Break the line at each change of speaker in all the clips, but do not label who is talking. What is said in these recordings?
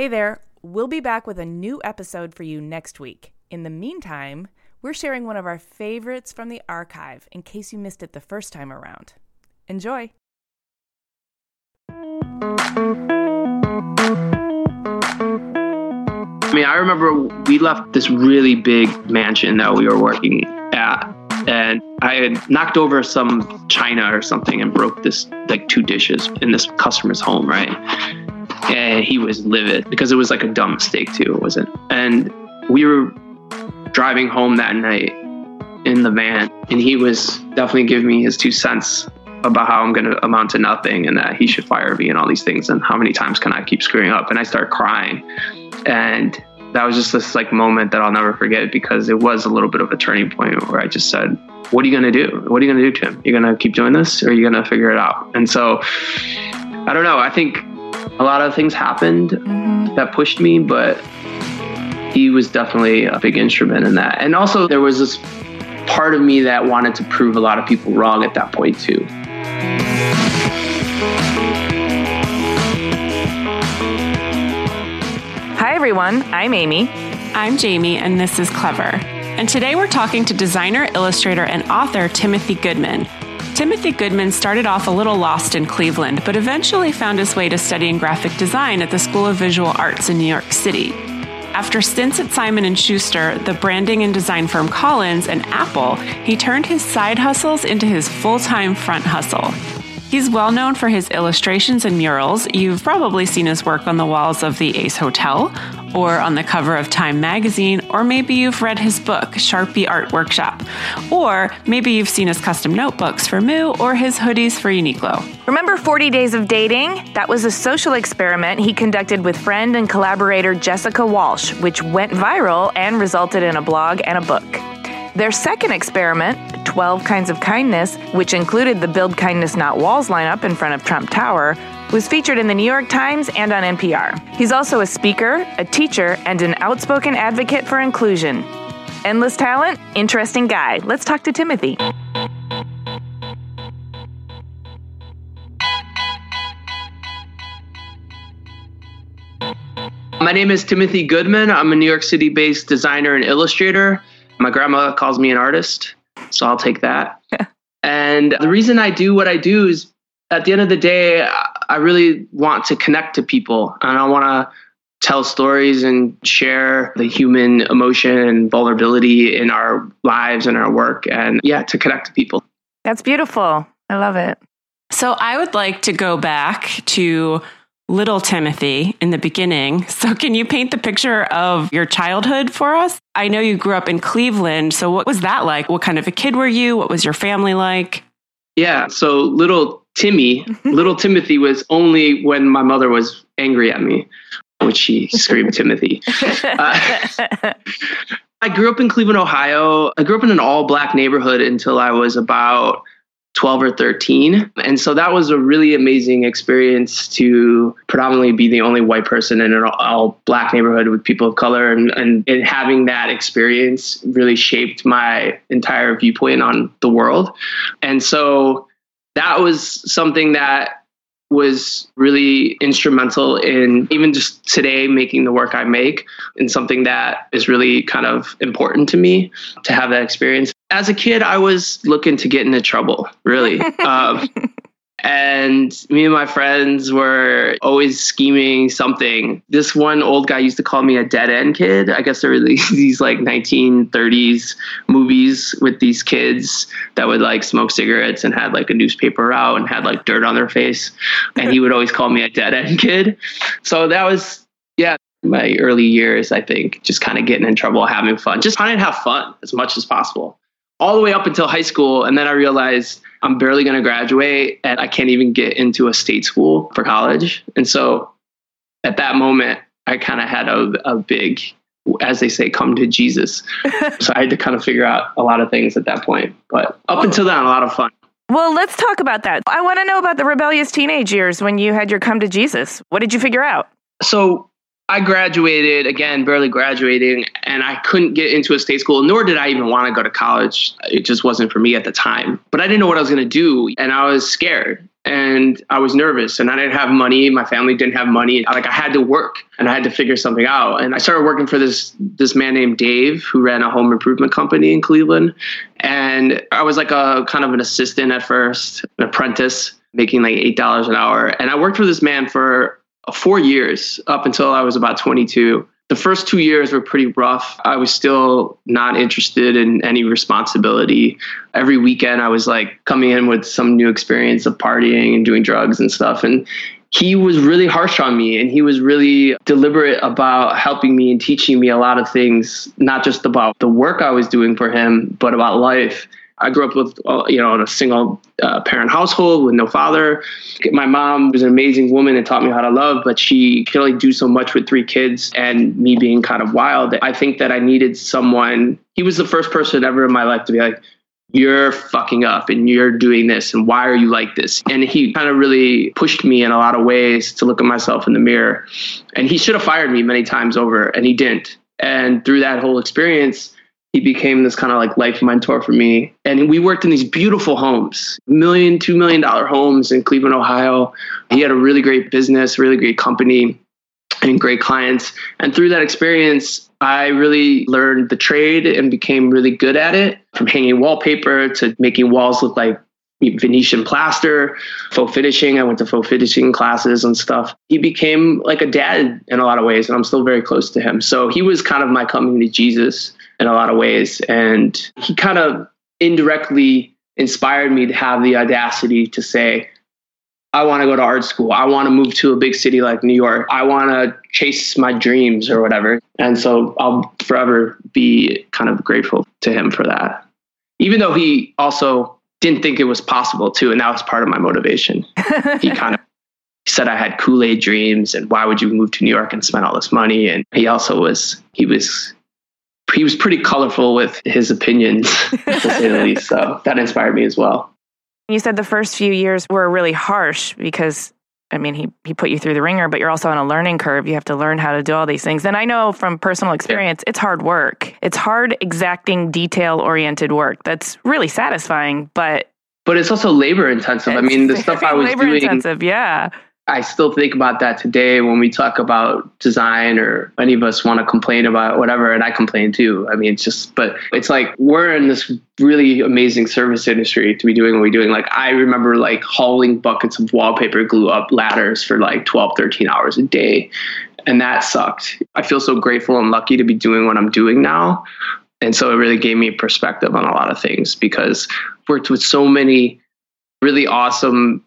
Hey there, we'll be back with a new episode for you next week. In the meantime, we're sharing one of our favorites from the archive in case you missed it the first time around. Enjoy.
I mean, I remember we left this really big mansion that we were working at, and I had knocked over some china or something and broke this like two dishes in this customer's home, right? And he was livid because it was like a dumb mistake too, it wasn't? And we were driving home that night in the van, and he was definitely giving me his two cents about how I'm going to amount to nothing and that he should fire me and all these things and how many times can I keep screwing up? And I start crying. And that was just this like moment that I'll never forget because it was a little bit of a turning point where I just said what are you going to do? What are you going to do Tim? You're going to keep doing this or are you going to figure it out? And so I don't know. I think a lot of things happened mm-hmm. that pushed me but he was definitely a big instrument in that and also there was this part of me that wanted to prove a lot of people wrong at that point too
Hi, everyone. I'm Amy.
I'm Jaime, and this is Clever. And today we're talking to designer, illustrator, and author Timothy Goodman. Timothy Goodman started off a little lost in Cleveland, but eventually found his way to studying graphic design at the School of Visual Arts in New York City. After stints at Simon & Schuster, the branding and design firm Collins, and Apple, he turned his side hustles into his full-time front hustle. He's well known for his illustrations and murals. You've probably seen his work on the walls of the Ace Hotel, or on the cover of Time magazine, or maybe you've read his book, Sharpie Art Workshop, or maybe you've seen his custom notebooks for Moo or his hoodies for Uniqlo.
Remember 40 Days of Dating? That was a social experiment he conducted with friend and collaborator Jessica Walsh, which went viral and resulted in a blog and a book. Their second experiment, 12 Kinds of Kindness, which included the Build Kindness Not Walls lineup in front of Trump Tower, was featured in the New York Times and on NPR. He's also a speaker, a teacher, and an outspoken advocate for inclusion. Endless talent, interesting guy. Let's talk to Timothy.
My name is Timothy Goodman. I'm a New York City based designer and illustrator. My grandma calls me an artist, so I'll take that. and the reason I do what I do is at the end of the day, I really want to connect to people and I want to tell stories and share the human emotion and vulnerability in our lives and our work and yeah, to connect to people.
That's beautiful. I love it.
So I would like to go back to little Timothy in the beginning. So can you paint the picture of your childhood for us? I know you grew up in Cleveland. So what was that like? What kind of a kid were you? What was your family like?
Yeah, so little Timmy, little Timothy was only when my mother was angry at me, when she screamed Timothy. Uh, I grew up in Cleveland, Ohio. I grew up in an all black neighborhood until I was about 12 or 13. And so that was a really amazing experience to predominantly be the only white person in an all black neighborhood with people of color. And, and, and having that experience really shaped my entire viewpoint on the world. And so that was something that was really instrumental in even just today making the work I make and something that is really kind of important to me to have that experience. As a kid, I was looking to get into trouble, really. um, and me and my friends were always scheming something. This one old guy used to call me a dead end kid. I guess there were these like 1930s movies with these kids that would like smoke cigarettes and had like a newspaper out and had like dirt on their face. And he would always call me a dead end kid. So that was, yeah, my early years, I think, just kind of getting in trouble, having fun, just trying to have fun as much as possible all the way up until high school. And then I realized I'm barely going to graduate and I can't even get into a state school for college. And so at that moment, I kind of had a, a big, as they say, come to Jesus. so I had to kind of figure out a lot of things at that point. But up until then, a lot of fun.
Well, let's talk about that. I want to know about the rebellious teenage years when you had your come to Jesus. What did you figure out?
So I graduated again, barely graduating, and I couldn't get into a state school, nor did I even want to go to college. It just wasn't for me at the time. But I didn't know what I was going to do, and I was scared and I was nervous, and I didn't have money. My family didn't have money. Like I had to work, and I had to figure something out. And I started working for this this man named Dave, who ran a home improvement company in Cleveland. And I was like a kind of an assistant at first, an apprentice, making like eight dollars an hour. And I worked for this man for four years up until I was about 22. The first two years were pretty rough. I was still not interested in any responsibility. Every weekend, I was like coming in with some new experience of partying and doing drugs and stuff. And he was really harsh on me and he was really deliberate about helping me and teaching me a lot of things, not just about the work I was doing for him, but about life. I grew up with, uh, you know, in a single uh, parent household with no father. My mom was an amazing woman and taught me how to love, but she could only do so much with three kids and me being kind of wild. I think that I needed someone. He was the first person ever in my life to be like, you're fucking up and you're doing this and why are you like this and he kind of really pushed me in a lot of ways to look at myself in the mirror and he should have fired me many times over and he didn't and through that whole experience he became this kind of like life mentor for me. And we worked in these beautiful homes, million, two million dollar homes in Cleveland, Ohio. He had a really great business, really great company, and great clients. And through that experience, I really learned the trade and became really good at it from hanging wallpaper to making walls look like Venetian plaster, faux finishing. I went to faux finishing classes and stuff. He became like a dad in a lot of ways, and I'm still very close to him. So he was kind of my coming to Jesus in a lot of ways. And he kind of indirectly inspired me to have the audacity to say, I want to go to art school. I want to move to a big city like New York. I want to chase my dreams or whatever. And so I'll forever be kind of grateful to him for that. Even though he also didn't think it was possible too. And that was part of my motivation. he kind of said I had Kool Aid dreams and why would you move to New York and spend all this money? And he also was, he was he was pretty colorful with his opinions, to say the least. So that inspired me as well.
You said the first few years were really harsh because I mean, he, he put you through the ringer, but you're also on a learning curve. You have to learn how to do all these things. And I know from personal experience, it's hard work. It's hard, exacting, detail oriented work. That's really satisfying, but.
But it's also labor intensive. I mean, the stuff I was
labor
doing.
intensive, yeah.
I still think about that today when we talk about design or any of us want to complain about whatever, and I complain too. I mean, it's just, but it's like we're in this really amazing service industry to be doing what we're doing. Like, I remember like hauling buckets of wallpaper glue up ladders for like 12, 13 hours a day. And that sucked. I feel so grateful and lucky to be doing what I'm doing now. And so it really gave me perspective on a lot of things because worked with so many really awesome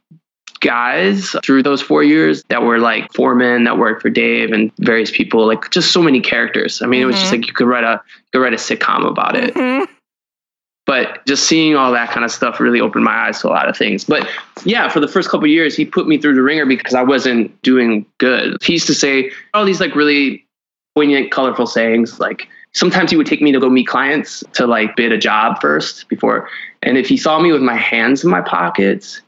guys through those four years that were like foremen that worked for Dave and various people, like just so many characters. I mean, mm-hmm. it was just mm-hmm. like you could write a you could write a sitcom about it. Mm-hmm. But just seeing all that kind of stuff really opened my eyes to a lot of things. But yeah, for the first couple years, he put me through the ringer because I wasn't doing good. He used to say all these like really poignant, colorful sayings. Like sometimes he would take me to go meet clients to like bid a job first before. And if he saw me with my hands in my pockets,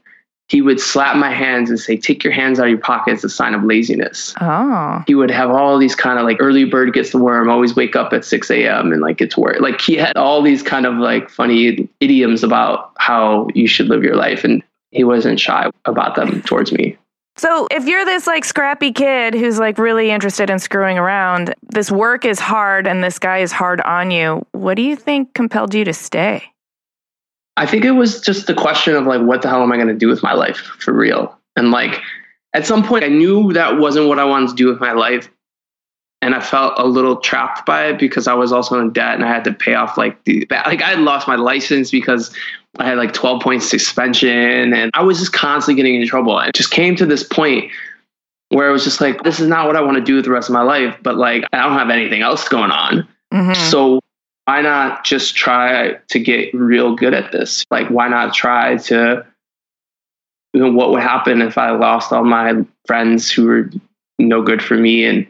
he would slap my hands and say, Take your hands out of your pockets, a sign of laziness.
Oh.
He would have all these kind of like early bird gets the worm, always wake up at 6 a.m. and like get to work. Like he had all these kind of like funny idioms about how you should live your life. And he wasn't shy about them towards me.
So, if you're this like scrappy kid who's like really interested in screwing around, this work is hard and this guy is hard on you, what do you think compelled you to stay?
I think it was just the question of like, what the hell am I going to do with my life for real? And like, at some point, I knew that wasn't what I wanted to do with my life. And I felt a little trapped by it because I was also in debt and I had to pay off like the, like I had lost my license because I had like 12 point suspension and I was just constantly getting in trouble. I just came to this point where it was just like, this is not what I want to do with the rest of my life, but like, I don't have anything else going on. Mm-hmm. So why not just try to get real good at this? Like, why not try to, you know, what would happen if I lost all my friends who were no good for me and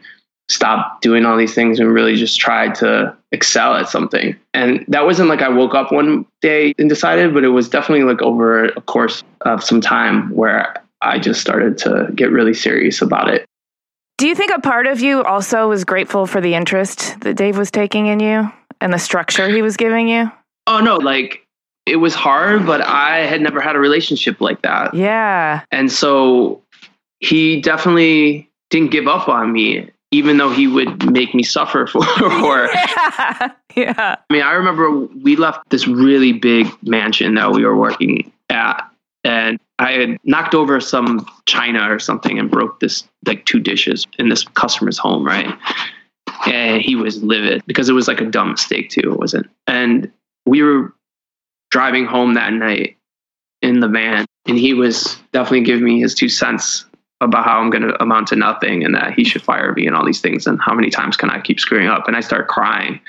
stop doing all these things and really just try to excel at something. And that wasn't like I woke up one day and decided, but it was definitely like over a course of some time where I just started to get really serious about it.
Do you think a part of you also was grateful for the interest that Dave was taking in you and the structure he was giving you?
Oh, no. Like, it was hard, but I had never had a relationship like that.
Yeah.
And so he definitely didn't give up on me, even though he would make me suffer for. for
yeah. yeah.
I mean, I remember we left this really big mansion that we were working at, and I had knocked over some china or something and broke this like two dishes in this customer's home, right? And he was livid because it was like a dumb mistake too, it wasn't. And we were driving home that night in the van, and he was definitely giving me his two cents about how I'm going to amount to nothing and that he should fire me and all these things and how many times can I keep screwing up? And I start crying,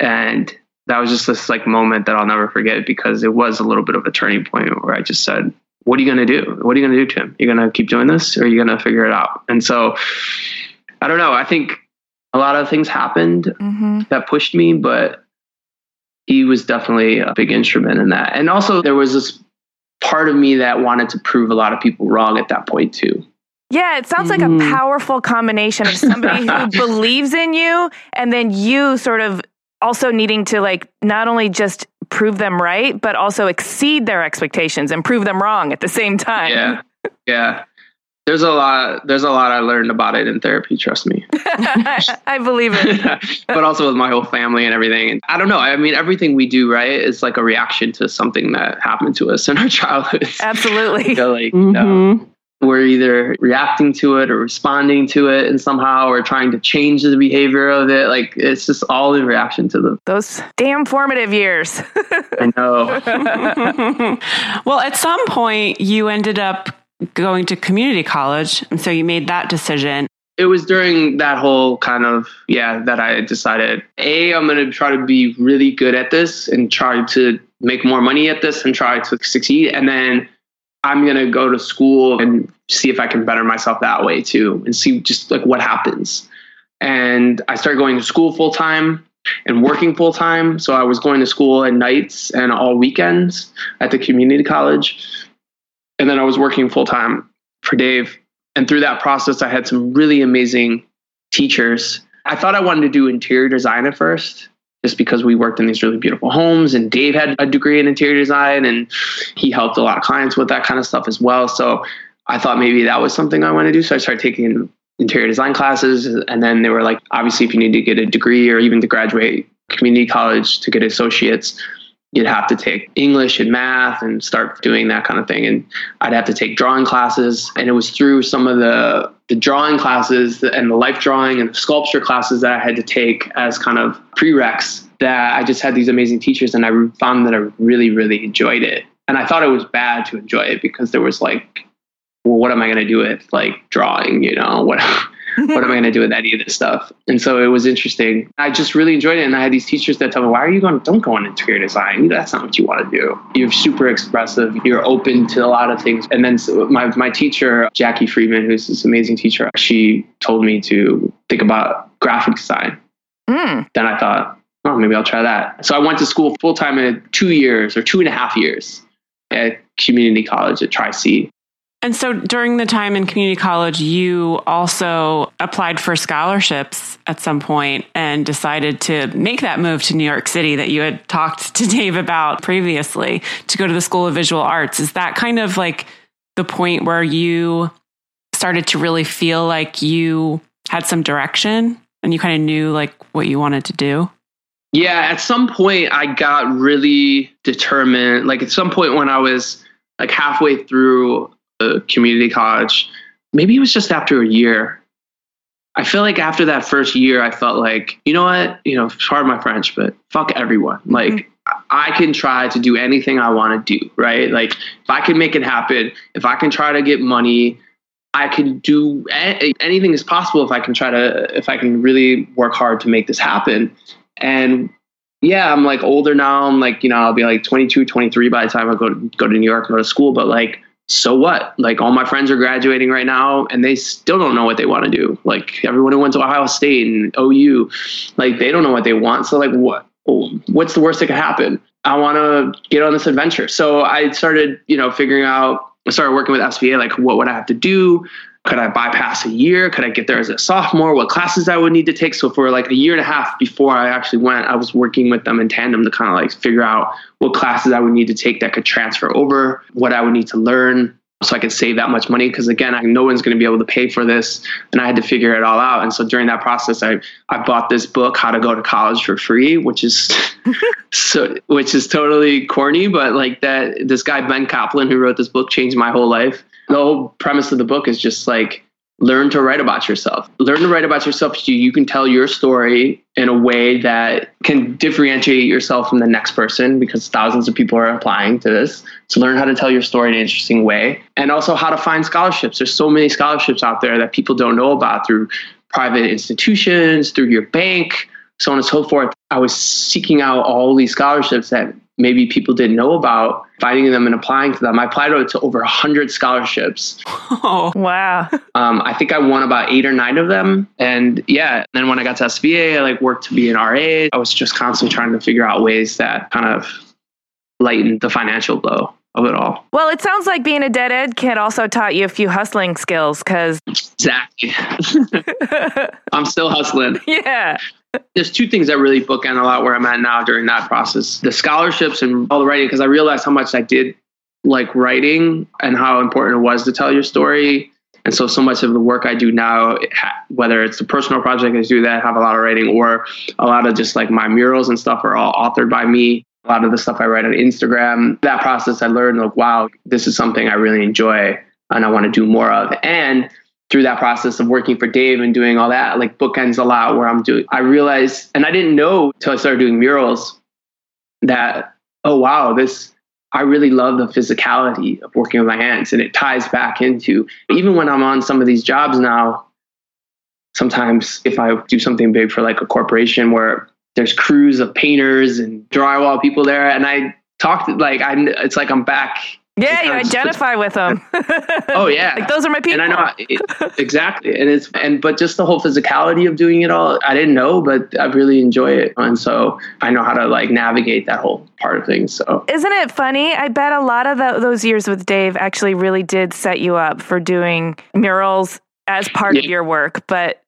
and that was just this like moment that I'll never forget because it was a little bit of a turning point where I just said, what are you going to do? What are you going to do, Tim? You're going to keep doing this or are you going to figure it out? And so I don't know. I think a lot of things happened mm-hmm. that pushed me, but he was definitely a big instrument in that. And also, there was this part of me that wanted to prove a lot of people wrong at that point, too.
Yeah, it sounds like a mm-hmm. powerful combination of somebody who believes in you and then you sort of also needing to like not only just prove them right, but also exceed their expectations and prove them wrong at the same time.
Yeah. Yeah. There's a lot there's a lot I learned about it in therapy, trust me.
I believe it.
but also with my whole family and everything. And I don't know. I mean everything we do, right, is like a reaction to something that happened to us in our childhood.
Absolutely.
you know, like, mm-hmm. you know, we're either reacting to it or responding to it and somehow or trying to change the behavior of it like it's just all in reaction to the
those damn formative years
i know
well at some point you ended up going to community college and so you made that decision
it was during that whole kind of yeah that i decided a i'm going to try to be really good at this and try to make more money at this and try to succeed and then I'm going to go to school and see if I can better myself that way too and see just like what happens. And I started going to school full time and working full time. So I was going to school at nights and all weekends at the community college. And then I was working full time for Dave. And through that process, I had some really amazing teachers. I thought I wanted to do interior design at first just because we worked in these really beautiful homes and Dave had a degree in interior design and he helped a lot of clients with that kind of stuff as well. So I thought maybe that was something I wanted to do. So I started taking interior design classes. And then they were like, obviously, if you need to get a degree or even to graduate community college to get associates, you'd have to take English and math and start doing that kind of thing. And I'd have to take drawing classes. And it was through some of the, the drawing classes and the life drawing and the sculpture classes that I had to take as kind of prereqs that I just had these amazing teachers and I found that I really, really enjoyed it. And I thought it was bad to enjoy it because there was like, well, what am I going to do with like drawing? You know, what what am I going to do with any of this stuff? And so it was interesting. I just really enjoyed it. And I had these teachers that tell me, why are you going, don't go into interior design. That's not what you want to do. You're super expressive. You're open to a lot of things. And then my, my teacher, Jackie Friedman, who's this amazing teacher, she told me to think about graphic design. Mm. Then I thought, oh, maybe I'll try that. So I went to school full time in two years or two and a half years at community college at Tri C.
And so during the time in community college, you also applied for scholarships at some point and decided to make that move to New York City that you had talked to Dave about previously to go to the School of Visual Arts. Is that kind of like the point where you started to really feel like you had some direction and you kind of knew like what you wanted to do?
Yeah, at some point I got really determined. Like at some point when I was like halfway through community college, maybe it was just after a year. I feel like after that first year, I felt like, you know what, you know, pardon my French, but fuck everyone. Mm-hmm. Like I can try to do anything I want to do, right? Like if I can make it happen, if I can try to get money, I can do anything is possible if I can try to if I can really work hard to make this happen. And yeah, I'm like older now. I'm like, you know, I'll be like 22, 23 by the time I go to, go to New York and go to school, but like so what? Like all my friends are graduating right now and they still don't know what they want to do. Like everyone who went to Ohio State and OU, like they don't know what they want. So like what what's the worst that could happen? I want to get on this adventure. So I started, you know, figuring out I started working with SVA, like what would I have to do? Could I bypass a year? Could I get there as a sophomore? What classes I would need to take? So for like a year and a half before I actually went, I was working with them in tandem to kind of like figure out what classes I would need to take that could transfer over, what I would need to learn, so I could save that much money. Because again, I, no one's going to be able to pay for this, and I had to figure it all out. And so during that process, I I bought this book, How to Go to College for Free, which is so which is totally corny, but like that this guy Ben Kaplan who wrote this book changed my whole life. The whole premise of the book is just like learn to write about yourself. Learn to write about yourself so you can tell your story in a way that can differentiate yourself from the next person because thousands of people are applying to this. So learn how to tell your story in an interesting way and also how to find scholarships. There's so many scholarships out there that people don't know about through private institutions, through your bank, so on and so forth. I was seeking out all these scholarships that maybe people didn't know about, finding them and applying to them. I applied to over 100 scholarships.
Oh, wow.
Um, I think I won about eight or nine of them. And yeah, and then when I got to SVA, I like worked to be an RA. I was just constantly trying to figure out ways that kind of lightened the financial blow of it all.
Well, it sounds like being a dead ed kid also taught you a few hustling skills because.
Exactly. I'm still hustling.
Yeah.
There's two things that really bookend a lot where I'm at now during that process the scholarships and all the writing, because I realized how much I did like writing and how important it was to tell your story. And so, so much of the work I do now, whether it's the personal project I do that have a lot of writing, or a lot of just like my murals and stuff are all authored by me. A lot of the stuff I write on Instagram, that process I learned like, wow, this is something I really enjoy and I want to do more of. And through that process of working for Dave and doing all that, like bookends a lot where I'm doing, I realized, and I didn't know until I started doing murals that, oh, wow, this, I really love the physicality of working with my hands. And it ties back into, even when I'm on some of these jobs now, sometimes if I do something big for like a corporation where there's crews of painters and drywall people there, and I talked like I'm, it's like I'm back
yeah, you identify with them.
oh yeah,
like those are my people.
And I know it, exactly, and it's and but just the whole physicality of doing it all, I didn't know, but I really enjoy it, and so I know how to like navigate that whole part of things. So
isn't it funny? I bet a lot of the, those years with Dave actually really did set you up for doing murals as part yeah. of your work, but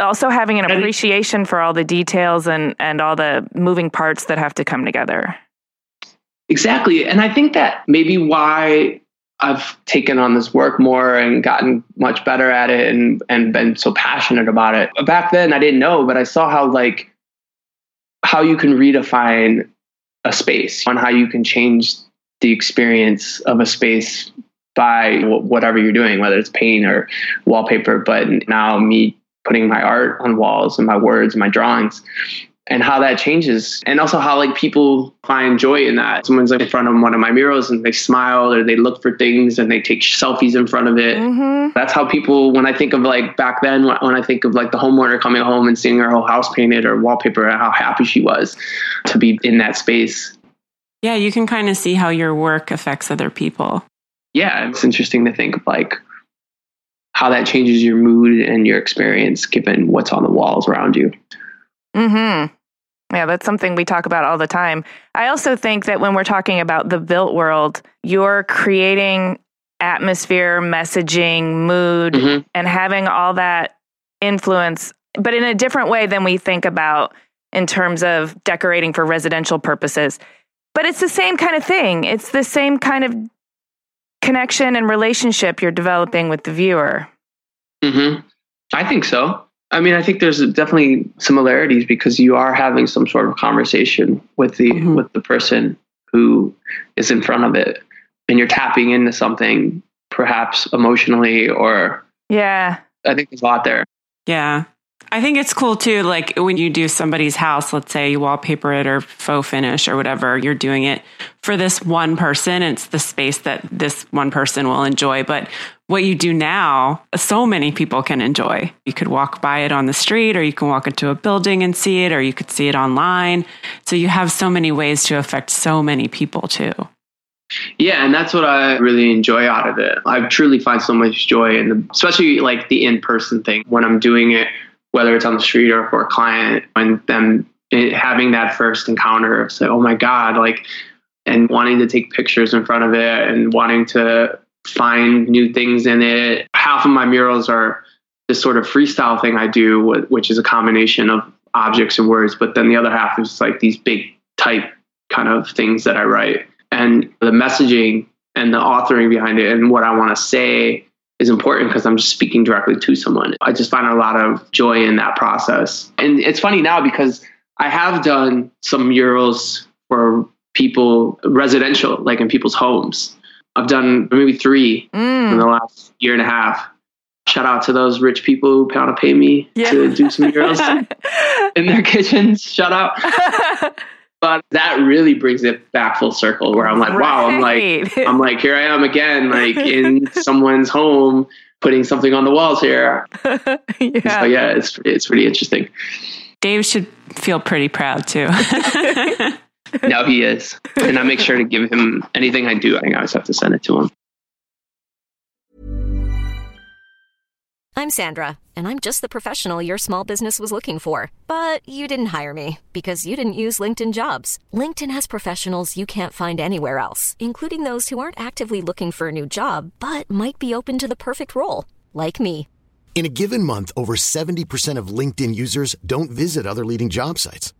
also having an appreciation for all the details and and all the moving parts that have to come together.
Exactly. And I think that maybe why I've taken on this work more and gotten much better at it and, and been so passionate about it. Back then I didn't know, but I saw how like how you can redefine a space on how you can change the experience of a space by whatever you're doing, whether it's paint or wallpaper. But now me putting my art on walls and my words and my drawings and how that changes and also how like people find joy in that. Someone's like in front of one of my murals and they smile or they look for things and they take selfies in front of it. Mm-hmm. that's how people when i think of like back then when i think of like the homeowner coming home and seeing her whole house painted or wallpaper and how happy she was to be in that space.
Yeah you can kind of see how your work affects other people.
Yeah it's interesting to think of like how that changes your mood and your experience given what's on the walls around you.
Mm-hmm yeah, that's something we talk about all the time. I also think that when we're talking about the built world, you're creating atmosphere, messaging, mood, mm-hmm. and having all that influence, but in a different way than we think about in terms of decorating for residential purposes. But it's the same kind of thing. It's the same kind of connection and relationship you're developing with the viewer.
Mm-hmm. I think so. I mean, I think there's definitely similarities because you are having some sort of conversation with the mm-hmm. with the person who is in front of it, and you're tapping into something, perhaps emotionally or
yeah.
I think there's a lot there.
Yeah. I think it's cool too. Like when you do somebody's house, let's say you wallpaper it or faux finish or whatever, you're doing it for this one person. It's the space that this one person will enjoy. But what you do now, so many people can enjoy. You could walk by it on the street, or you can walk into a building and see it, or you could see it online. So you have so many ways to affect so many people too.
Yeah, and that's what I really enjoy out of it. I truly find so much joy in the, especially like the in person thing when I'm doing it whether it's on the street or for a client, and them eh, having that first encounter of say, oh my God, like, and wanting to take pictures in front of it and wanting to find new things in it. Half of my murals are this sort of freestyle thing I do, which is a combination of objects and words, but then the other half is like these big type kind of things that I write. And the messaging and the authoring behind it and what I want to say is important because I'm just speaking directly to someone. I just find a lot of joy in that process. And it's funny now because I have done some murals for people residential, like in people's homes. I've done maybe three mm. in the last year and a half. Shout out to those rich people who kind of pay me yeah. to do some murals in their kitchens. Shout out. but that really brings it back full circle where I'm like, right. wow, I'm like, I'm like, here I am again, like in someone's home, putting something on the walls here. yeah. So yeah, it's it's pretty interesting.
Dave should feel pretty proud too.
No, he is, and I make sure to give him anything I do. I I always have to send it to him.
I'm Sandra, and I'm just the professional your small business was looking for. But you didn't hire me because you didn't use LinkedIn jobs. LinkedIn has professionals you can't find anywhere else, including those who aren't actively looking for a new job but might be open to the perfect role, like me.
In a given month, over 70% of LinkedIn users don't visit other leading job sites.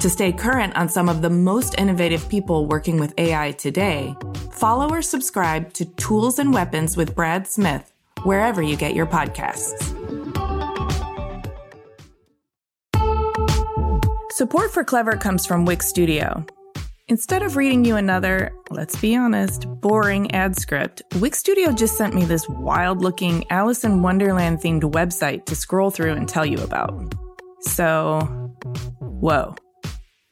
To stay current on some of the most innovative people working with AI today, follow or subscribe to Tools and Weapons with Brad Smith wherever you get your podcasts. Support for Clever comes from Wix Studio. Instead of reading you another, let's be honest, boring ad script, Wix Studio just sent me this wild looking Alice in Wonderland themed website to scroll through and tell you about. So, whoa.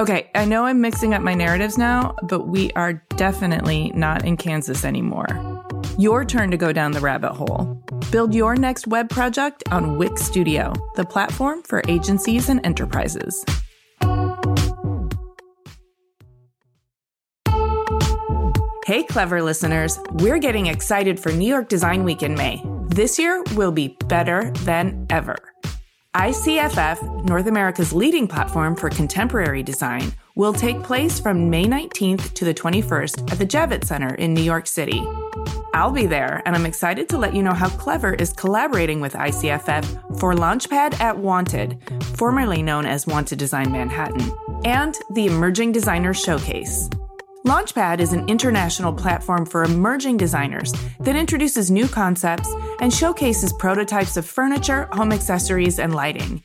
Okay, I know I'm mixing up my narratives now, but we are definitely not in Kansas anymore. Your turn to go down the rabbit hole. Build your next web project on Wix Studio, the platform for agencies and enterprises. Hey, clever listeners, we're getting excited for New York Design Week in May. This year will be better than ever. ICFF, North America's leading platform for contemporary design, will take place from May 19th to the 21st at the Javits Center in New York City. I'll be there, and I'm excited to let you know how Clever is collaborating with ICFF for Launchpad at Wanted, formerly known as Wanted Design Manhattan, and the Emerging Designers Showcase. Launchpad is an international platform for emerging designers that introduces new concepts and showcases prototypes of furniture, home accessories, and lighting.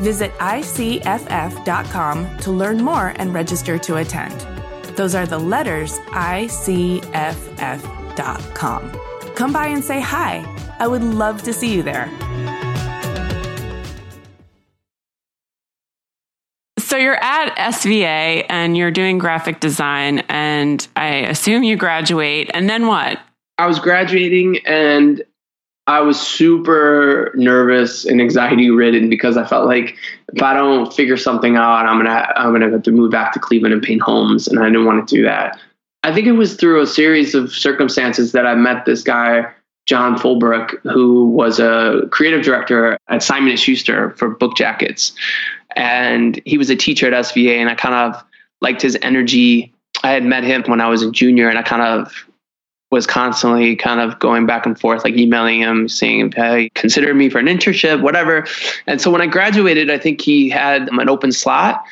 Visit ICFF.com to learn more and register to attend. Those are the letters ICFF.com. Come by and say hi. I would love to see you there.
So you're at SVA and you're doing graphic design, and I assume you graduate. And then what?
I was graduating and I was super nervous and anxiety ridden because I felt like if I don't figure something out, I'm gonna I'm gonna have to move back to Cleveland and paint homes, and I didn't want to do that. I think it was through a series of circumstances that I met this guy, John Fulbrook, who was a creative director at Simon & Schuster for book jackets and he was a teacher at SVA, and I kind of liked his energy. I had met him when I was a junior, and I kind of was constantly kind of going back and forth, like emailing him, saying, "Hey, consider me for an internship, whatever." And so when I graduated, I think he had an open slot,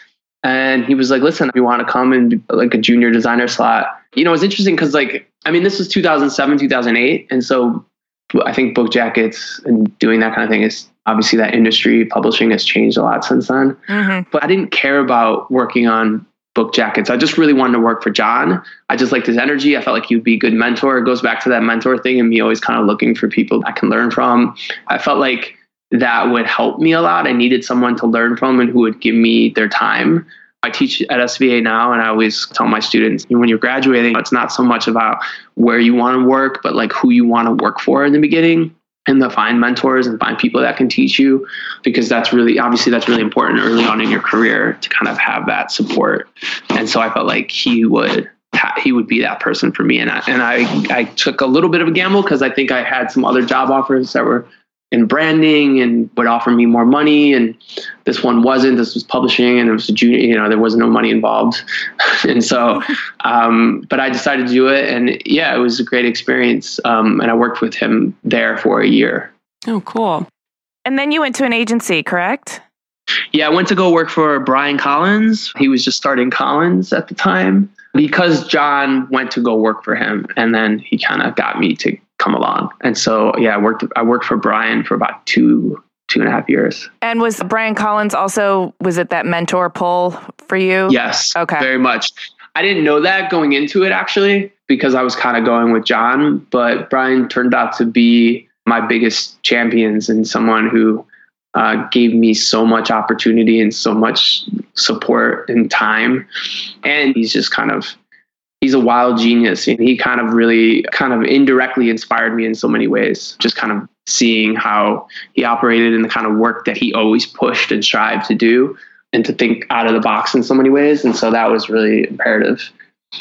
and he was like, "Listen, if you want to come and like a junior designer slot." You know, it's interesting because like I mean, this was 2007, 2008, and so I think book jackets and doing that kind of thing is obviously that industry publishing has changed a lot since then. Mm-hmm. But I didn't care about working on book jackets. I just really wanted to work for John. I just liked his energy. I felt like he would be a good mentor. It goes back to that mentor thing and me always kind of looking for people I can learn from. I felt like that would help me a lot. I needed someone to learn from and who would give me their time. I teach at SVA now, and I always tell my students when you're graduating, it's not so much about where you want to work, but like who you want to work for in the beginning and to find mentors and find people that can teach you because that's really obviously that's really important early on in your career to kind of have that support. And so i felt like he would he would be that person for me. And I, and I I took a little bit of a gamble because I think I had some other job offers that were in branding and would offer me more money. And this one wasn't this was publishing and it was a junior you know there was no money involved. And so um, but i decided to do it. And yeah it was a great experience. Um, and i worked with him there for a year.
Oh cool.
And then you went to an agency correct?
Yeah i went to go work for brian collins. He was just starting collins at the time. Because john went to go work for him and then he kind of got me to come along. And so, yeah, I worked, I worked for Brian for about two, two and a half years.
And was Brian Collins also, was it that mentor pull for you?
Yes. Okay. Very much. I didn't know that going into it actually, because I was kind of going with John, but Brian turned out to be my biggest champions and someone who uh, gave me so much opportunity and so much support and time. And he's just kind of he's a wild genius and he kind of really kind of indirectly inspired me in so many ways just kind of seeing how he operated and the kind of work that he always pushed and strived to do and to think out of the box in so many ways and so that was really imperative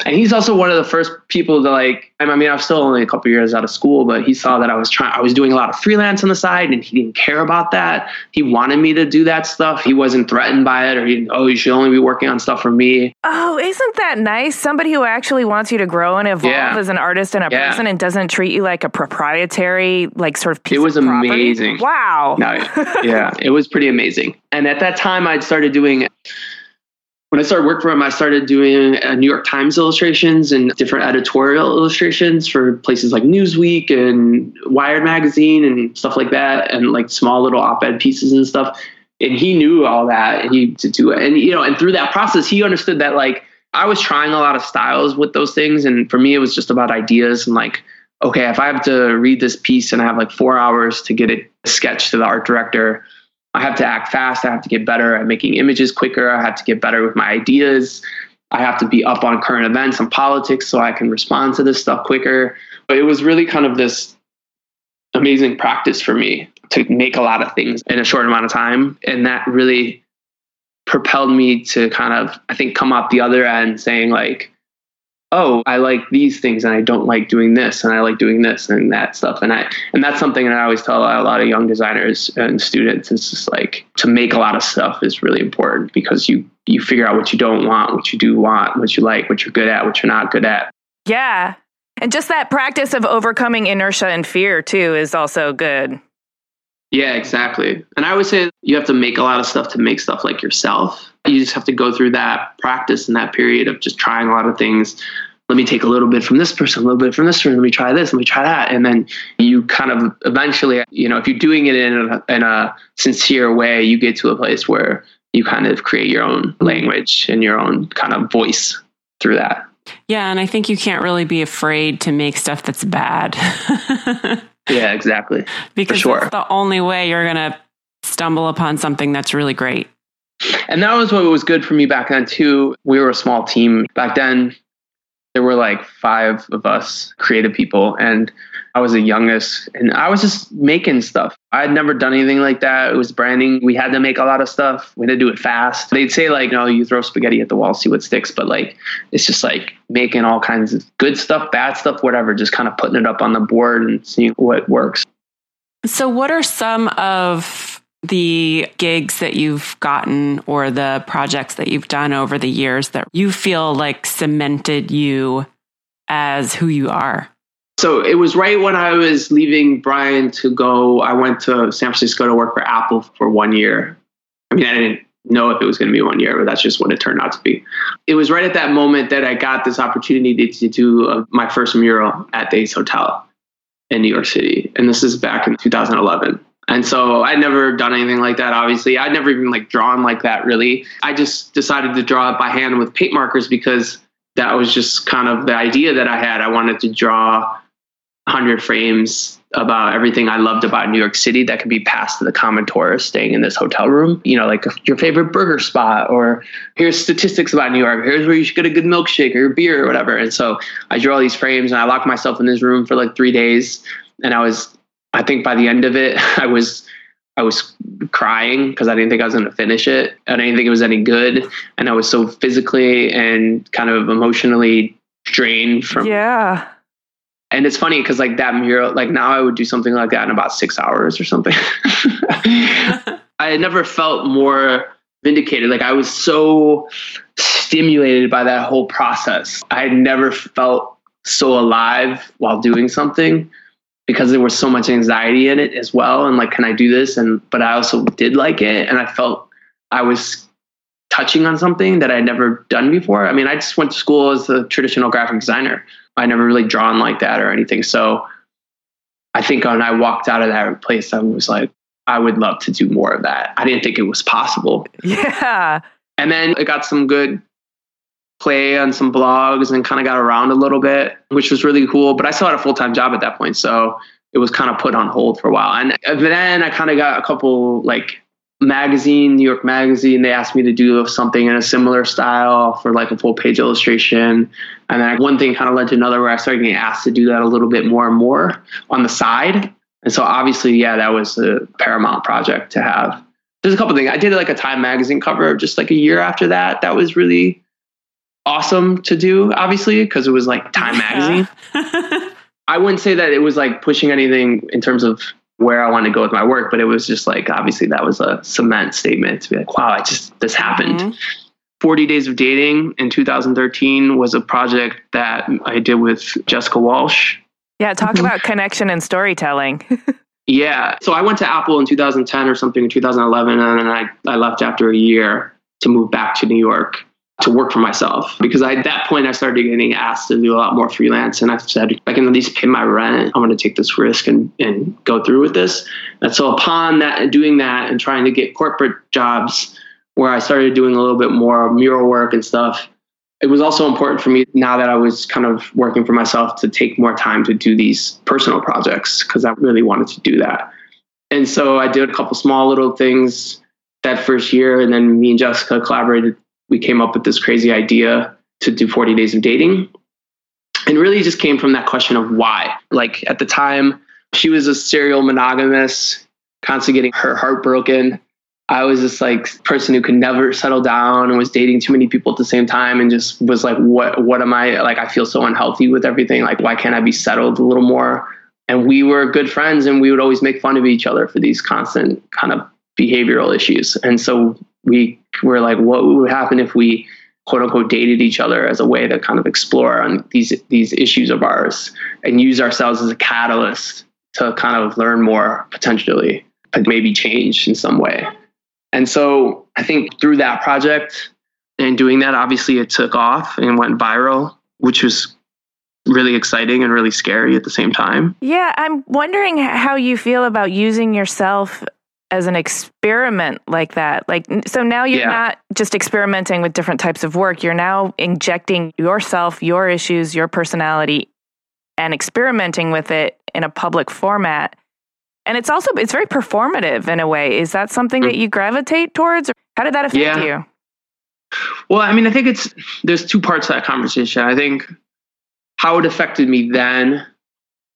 and he's also one of the first people to like i mean i'm still only a couple years out of school but he saw that i was trying i was doing a lot of freelance on the side and he didn't care about that he wanted me to do that stuff he wasn't threatened by it or he oh you should only be working on stuff for me
Oh, isn't that nice? Somebody who actually wants you to grow and evolve
Yeah.
as an artist and a
Yeah.
person and doesn't treat you like a proprietary, like sort of piece
It was
of property.
amazing.
Wow.
no yeah it was pretty amazing and at that time i'd started doing when I started working for him, I started doing uh, New York Times illustrations and different editorial illustrations for places like Newsweek and Wired magazine and stuff like that, and like small little op-ed pieces and stuff. And he knew all that, and he to do it. And you know, and through that process, he understood that like I was trying a lot of styles with those things, and for me, it was just about ideas and like, okay, if I have to read this piece and I have like four hours to get it sketched to the art director. I have to act fast. I have to get better at making images quicker. I have to get better with my ideas. I have to be up on current events and politics so I can respond to this stuff quicker. But it was really kind of this amazing practice for me to make a lot of things in a short amount of time. And that really propelled me to kind of, I think, come up the other end saying, like, oh, I like these things and I don't like doing this and I like doing this and that stuff. And I and that's something that I always tell a lot of young designers and students. It's just like to make a lot of stuff is really important because you you figure out what you don't want, what you do want, what you like, what you're good at, what you're not good at.
Yeah. And just that practice of overcoming inertia and fear too is also good.
Yeah, exactly. And I would say you have to make a lot of stuff to make stuff like yourself. You just have to go through that practice and that period of just trying a lot of things. Let me take a little bit from this person, a little bit from this person. Let me try this. Let me try that. And then you kind of eventually, you know, if you're doing it in a, in a sincere way, you get to a place where you kind of create your own language and your own kind of voice through that.
Yeah, and I think you can't really be afraid to make stuff that's bad.
Yeah, exactly.
because
sure.
that's the only way you're going to stumble upon something that's really great.
And that was what was good for me back then too. We were a small team back then. There were like five of us creative people, and I was the youngest. And I was just making stuff. I had never done anything like that. It was branding. We had to make a lot of stuff. We had to do it fast. They'd say like, "No, you throw spaghetti at the wall, see what sticks." But like, it's just like making all kinds of good stuff, bad stuff, whatever. Just kind of putting it up on the board and seeing what works.
So, what are some of the gigs that you've gotten or the projects that you've done over the years that you feel like cemented you as who you are?
So it was right when I was leaving Brian to go. I went to San Francisco to work for Apple for one year. I mean, I didn't know if it was going to be one year, but that's just what it turned out to be. It was right at that moment that I got this opportunity to, do uh, my first mural at the Ace Hotel in New York City. And this is back in 2011. And so I'd never done anything like that, obviously. I'd never even like drawn like that really. I just decided to draw it by hand with paint markers because that was just kind of the idea that I had. I wanted to draw 100 frames about everything I loved about New York City that could be passed to the common tourist staying in this hotel room. You know, like your favorite burger spot, or here's statistics about New York. Here's where you should get a good milkshake or beer or whatever. And so I drew all these frames and I locked myself in this room for like three days. And I was, I think by the end of it, I was. I was crying because I didn't think I was going to finish it. I didn't think it was any good. And I was so physically and kind of emotionally drained from
Yeah.
And it's funny because like that mural, like now I would do something like that in about six hours or something. I had never felt more vindicated. Like I was so stimulated by that whole process. I had never felt so alive while doing something because there was so much anxiety in it as well. And like, can I do this? And but I also did like it, and I felt I was touching on something that I'd never done before. I mean, I just went to school as a traditional graphic designer. I never really drawn like that or anything. So I think when I walked out of that place, I was like, I would love to do more of that. I didn't think it was possible.
Yeah.
And then I got some good play on some blogs and kind of got around a little bit, which was really cool. But I still had a full time job at that point. So it was kind of put on hold for a while. And then I kind of got a couple like magazine, New York Magazine. They asked me to do something in a similar style for like a full page illustration. And then one thing kind of led to another where I started getting asked to do that a little bit more and more on the side. And so obviously, yeah, that was a paramount project to have. There's a couple things. I did like a Time magazine cover just like a year after that. That was really awesome to do, obviously, because it was like Time Magazine. I wouldn't say that it was like pushing anything in terms of where I want to go with my work, but it was just like obviously that was a cement statement to be like, wow, I just this happened. Mm-hmm. 40 Days of Dating in 2013 was a project that I did with Jessica Walsh.
Yeah, talk mm-hmm. about connection and storytelling.
yeah. So I went to Apple in 2010 or something in 2011, and then I, I left after a year to move back to New York to work for myself. Because I, at that point I started getting asked to do a lot more freelance. And I said I can at least pay my rent. I'm going to take this risk and, and go through with this. And so upon that doing that and trying to get corporate jobs where I started doing a little bit more mural work and stuff it was also important for me now that I was kind of working for myself to take more time to do these personal projects because I really wanted to do that. And so I did a couple small little things that first year and then me and Jessica collaborated we came up with this crazy idea to do 40 days of dating. And really just came from that question of why. Like at the time, she was a serial monogamous, constantly getting her heart broken. I was this like person who could never settle down and was dating too many people at the same time and just was like, what what am I like? I feel so unhealthy with everything. Like, why can't I be settled a little more? And we were good friends and we would always make fun of each other for these constant kind of behavioral issues. And so we were like, what would happen if we quote unquote dated each other as a way to kind of explore on these these issues of ours and use ourselves as a catalyst to kind of learn more potentially, but maybe change in some way. And so I think through that project and doing that, obviously it took off and went viral, which was really exciting and really scary at the same time.
Yeah, I'm wondering how you feel about using yourself as an experiment like that. Like, so now you're yeah. not just experimenting with different types of work, you're now injecting yourself, your issues, your personality, and experimenting with it in a public format. And it's also, it's very performative in a way. Is that something that mm. you gravitate towards? Or how did that affect yeah. you?
Well, I mean, I think it's, there's two parts to that conversation. I think how it affected me then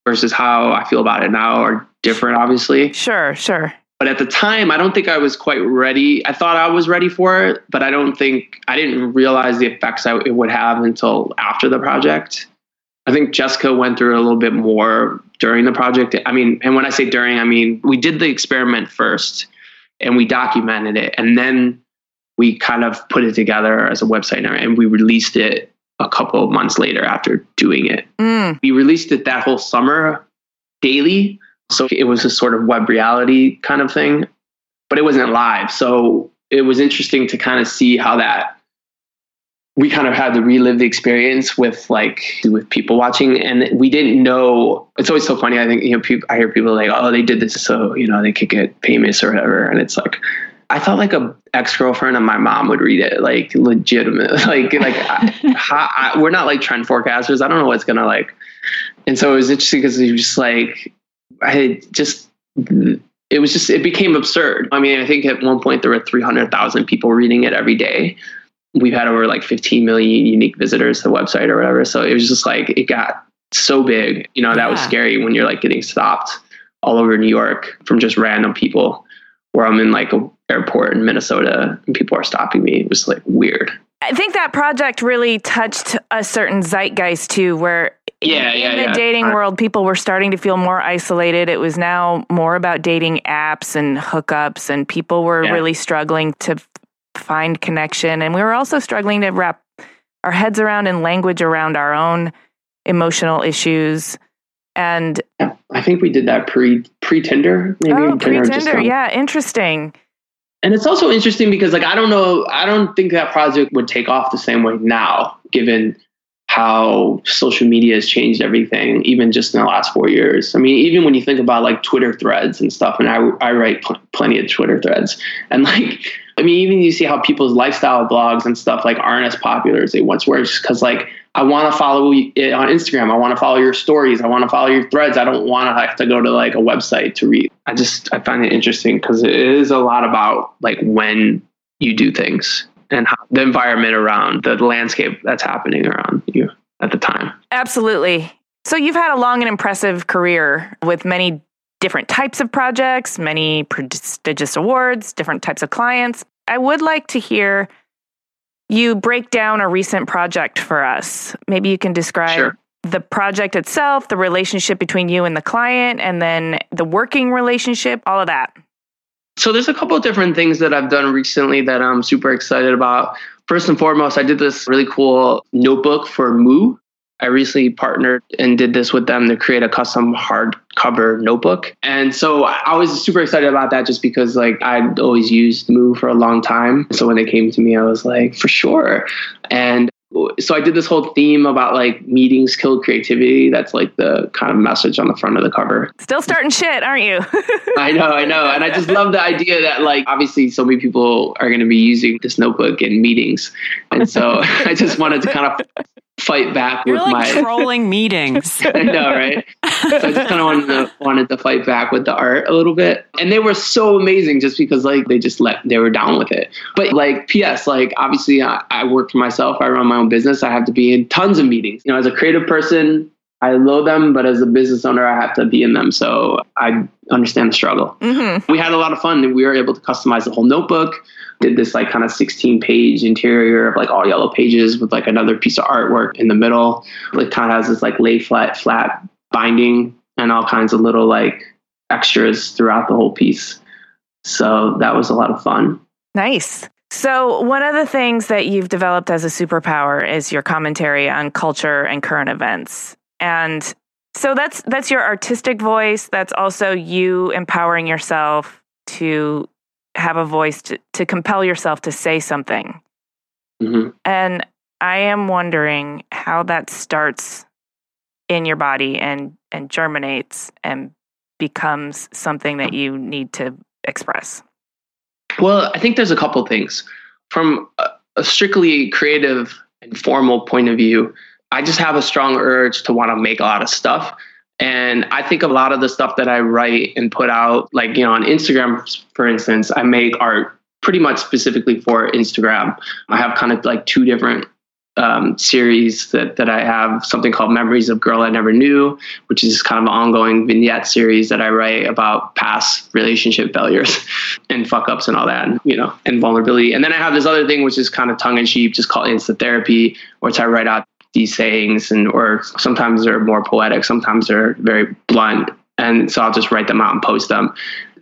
versus how I feel about it now are different, obviously.
Sure, sure.
But at the time, I don't think I was quite ready. I thought I was ready for it, but I don't think I didn't realize the effects I, it would have until after the project. I think Jessica went through a little bit more during the project. I mean, and when I say during, I mean we did the experiment first and we documented it, and then we kind of put it together as a website and we released it a couple of months later after doing it. Mm. We released it that whole summer daily so it was a sort of web reality kind of thing, but it wasn't live. So it was interesting to kind of see how that we kind of had to relive the experience with like with people watching and we didn't know it's always so funny i think you know people i hear people like oh they did this so you know they could get famous or whatever and it's like i thought like a ex-girlfriend of my mom would read it like legitimate like like I, I, we're not like trend forecasters i don't know what's gonna like and so it was interesting because it was just like I just it was just it became absurd. I mean, I think at one point there were 300,000 people reading it every day. We've had over like 15 million unique visitors to the website or whatever. So it was just like it got so big. You know, that yeah. was scary when you're like getting stopped all over New York from just random people. Where I'm in like a airport in Minnesota and people are stopping me. It was like weird.
I think that project really touched a certain zeitgeist too, where
yeah,
in,
yeah,
in the
yeah.
dating world, people were starting to feel more isolated. It was now more about dating apps and hookups, and people were yeah. really struggling to find connection. And we were also struggling to wrap our heads around and language around our own emotional issues. And
I think we did that pre pre Tinder, maybe.
Oh, pre Tinder, yeah, interesting.
And it's also interesting because, like, I don't know, I don't think that project would take off the same way now, given how social media has changed everything, even just in the last four years. I mean, even when you think about like Twitter threads and stuff, and I, I write pl- plenty of Twitter threads, and like, I mean, even you see how people's lifestyle blogs and stuff like aren't as popular as they once were, just because like I want to follow it on Instagram, I want to follow your stories, I want to follow your threads. I don't want to have to go to like a website to read. I just I find it interesting because it is a lot about like when you do things and how, the environment around the landscape that's happening around you at the time.
Absolutely. So you've had a long and impressive career with many different types of projects, many prestigious awards, different types of clients. I would like to hear you break down a recent project for us? Maybe you can describe
Sure.
the project itself, the relationship between you and the client, and then the working relationship, all of that.
So there's a couple of different things that I've done recently that I'm super excited about. First and foremost, I did this really cool notebook for Moo. I recently partnered and did this with them to create a custom hardcover notebook. And so I was super excited about that just because like I'd always used Moo for a long time. So when they came to me, I was like, for sure. And so I did this whole theme about like meetings kill creativity. That's like the kind of message on the front of the cover.
Still starting shit, aren't you?
I know, I know. And I just love the idea that like obviously so many people are going to be using this notebook in meetings. And so I just wanted to kind of fight back
You're
with
like
my
trolling meetings.
I know, right? So I just kind of wanted to wanted to fight back with the art a little bit, and they were so amazing just because like they just let they were down with it. But like, P.S. Like obviously, I, I work for myself. I run my own business. I have to be in tons of meetings. You know, as a creative person, I love them, but as a business owner, I have to be in them. So I understand the struggle.
mm-hmm.
We had a lot of fun, and we were able to customize the whole notebook. Did this like kind of 16 page interior of like all yellow pages with like another piece of artwork in the middle. It kind of has this like lay flat flat binding and all kinds of little like extras throughout the whole piece. So that was a lot of fun.
Nice. So, one of the things that you've developed as a superpower is your commentary on culture and current events. And so that's that's your artistic voice, that's also you empowering yourself to have a voice to, to compel yourself to say something.
hmm
And I am wondering how that starts in your body and and germinates and becomes something that you need to express.
Well, I think there's a couple things. From a, a strictly creative and formal point of view, I just have a strong urge to want to make a lot of stuff. And I think a lot of the stuff that I write and put out, like, you know, on Instagram, for instance, I make art pretty much specifically for Instagram. I have kind of like two different um, series that, that I have something called Memories of Girl I Never Knew, which is kind of an ongoing vignette series that I write about past relationship failures and fuck ups and all that, and, you know, and vulnerability. And then I have this other thing, which is kind of tongue in cheek, just called Insta Therapy, which I write out these sayings and, or sometimes they're more poetic, sometimes they're very blunt. And so I'll just write them out and post them.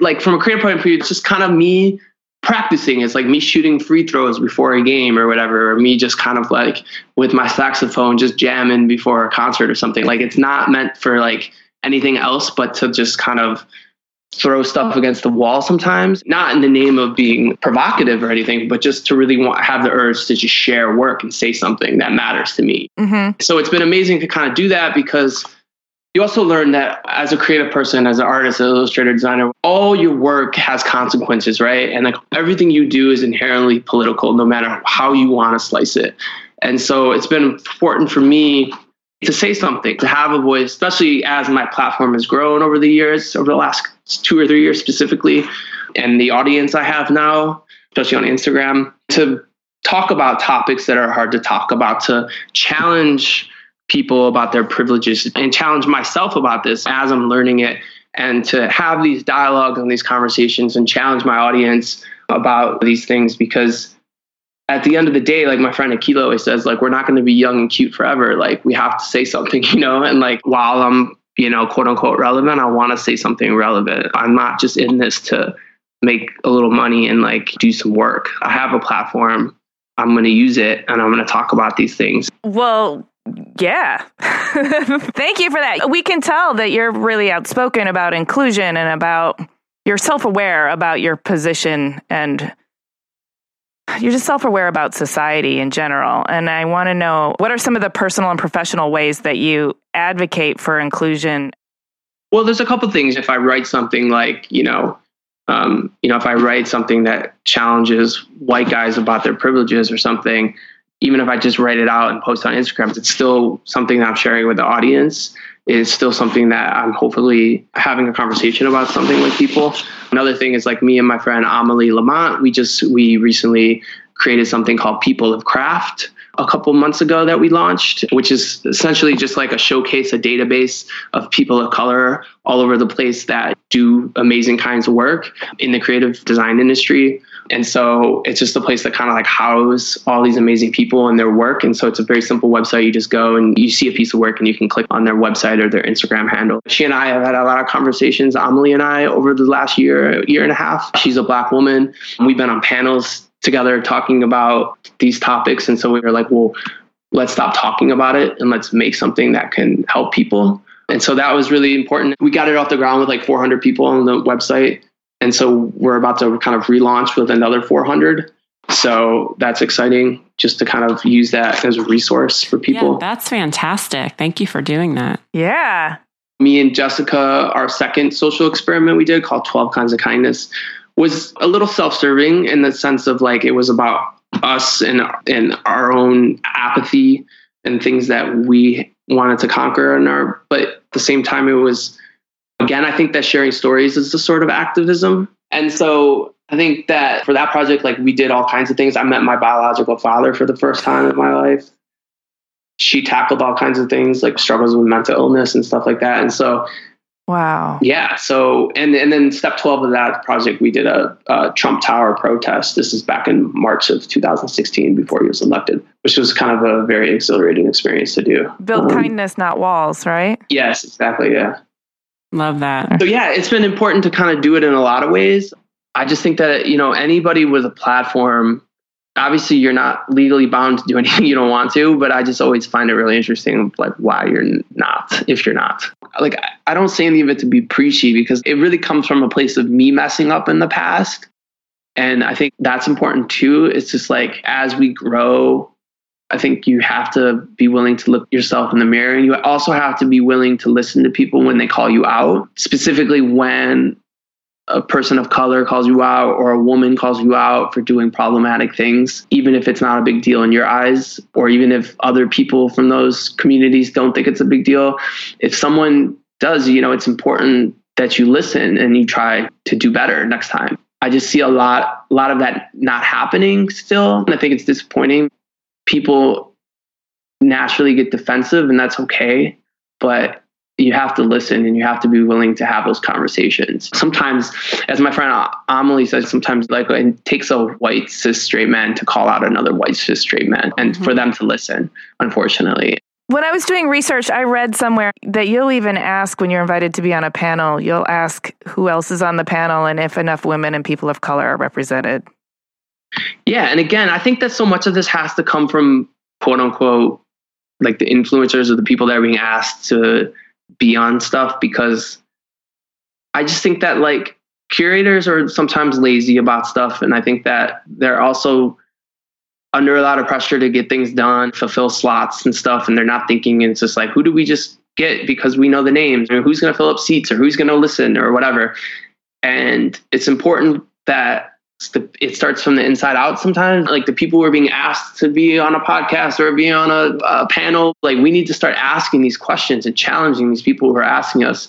Like from a creative point of view, it's just kind of me practicing. It's like me shooting free throws before a game or whatever, or me just kind of like with my saxophone just jamming before a concert or something. Like it's not meant for like anything else but to just kind of throw stuff against the wall sometimes, not in the name of being provocative or anything, but just to really want have the urge to just share work and say something that matters to me.
Mm-hmm.
So it's been amazing to kind of do that because you also learn that as a creative person, as an artist, an illustrator, designer, all your work has consequences, right? And like everything you do is inherently political, no matter how you want to slice it. And so it's been important for me to say something, to have a voice, especially as my platform has grown over the years, over the last two or three years specifically, and the audience I have now, especially on Instagram, to talk about topics that are hard to talk about, to challenge people about their privileges and challenge myself about this as I'm learning it and to have these dialogues and these conversations and challenge my audience about these things because at the end of the day, like my friend Akila always says, like we're not going to be young and cute forever. Like we have to say something, you know, and like while I'm, you know, quote unquote relevant, I want to say something relevant. I'm not just in this to make a little money and like do some work. I have a platform. I'm going to use it and I'm going to talk about these things.
Well, yeah. Thank you for that. We can tell that you're really outspoken about inclusion and about you're self-aware about your position and you're just self-aware about society in general. And I want to know what are some of the personal and professional ways that you advocate for inclusion?
Well, there's a couple things. If I write something like, you know, um, you know, if I write something that challenges white guys about their privileges or something, even if I just write it out and post on Instagram, it's still something that I'm sharing with the audience. It's still something that I'm hopefully having a conversation about something with people. Another thing is like me and my friend Amelie Lamont, we just we recently created something called People of Craft a couple months ago that we launched, which is essentially just like a showcase, a database of people of color all over the place that do amazing kinds of work in the creative design industry. And so it's just a place that kind of like house all these amazing people and their work. And so it's a very simple website. You just go and you see a piece of work and you can click on their website or their Instagram handle. She and I have had a lot of conversations, Amelie and I, over the last year, year and a half. She's a black woman. We've been on panels together talking about these topics. And so we were like, well, let's stop talking about it and let's make something that can help people. And so that was really important. We got it off the ground with like 400 people on the website. And so we're about to kind of relaunch with another 400. So that's exciting just to kind of use that as a resource for people.
Yeah, that's fantastic. Thank you for doing that.
Yeah.
Me and Jessica, our second social experiment we did called 12 Kinds of Kindness, was a little self serving in the sense of like it was about us and, and our own apathy and things that we wanted to conquer in our, but at the same time, it was again, I think that sharing stories is a sort of activism. And so I think that for that project, like we did all kinds of things. I met my biological father for the first time in my life. She tackled all kinds of things like struggles with mental illness and stuff like that. And so,
wow.
Yeah. So, and, and then step 12 of that project, we did a, a Trump Tower protest. This is back in March of 2016 before he was elected, which was kind of a very exhilarating experience to do.
Build um, kindness, not walls, right?
Yes, exactly. Yeah.
Love that.
So yeah, it's been important to kind of do it in a lot of ways. I just think that you know anybody with a platform, obviously you're not legally bound to do anything you don't want to, but I just always find it really interesting, like why you're not if you're not. Like I don't say any of it to be preachy because it really comes from a place of me messing up in the past. And I think that's important too. It's just like as we grow I think you have to be willing to look yourself in the mirror. And you also have to be willing to listen to people when they call you out, specifically when a person of color calls you out or a woman calls you out for doing problematic things, even if it's not a big deal in your eyes, or even if other people from those communities don't think it's a big deal. If someone does, you know, it's important that you listen and you try to do better next time. I just see a lot, a lot of that not happening still. And I think it's disappointing people naturally get defensive and that's okay but you have to listen and you have to be willing to have those conversations sometimes as my friend amelie says sometimes like it takes a white cis straight man to call out another white cis straight man and mm-hmm. for them to listen unfortunately
when I was doing research, I read somewhere that you'll even ask when you're invited to be on a panel, you'll ask who else is on the panel and if enough women and people of color are represented.
Yeah. And again, I think that so much of this has to come from quote unquote, like the influencers or the people that are being asked to be on stuff because I just think that like curators are sometimes lazy about stuff. And I think that they're also under a lot of pressure to get things done, fulfill slots and stuff. And they're not thinking, it's just like, who do we just get because we know the names or who's going to fill up seats or who's going to listen or whatever. And it's important that it starts from the inside out sometimes. Like the people who are being asked to be on a podcast or be on a, a, panel like we need to start asking these questions and challenging these people who are asking us.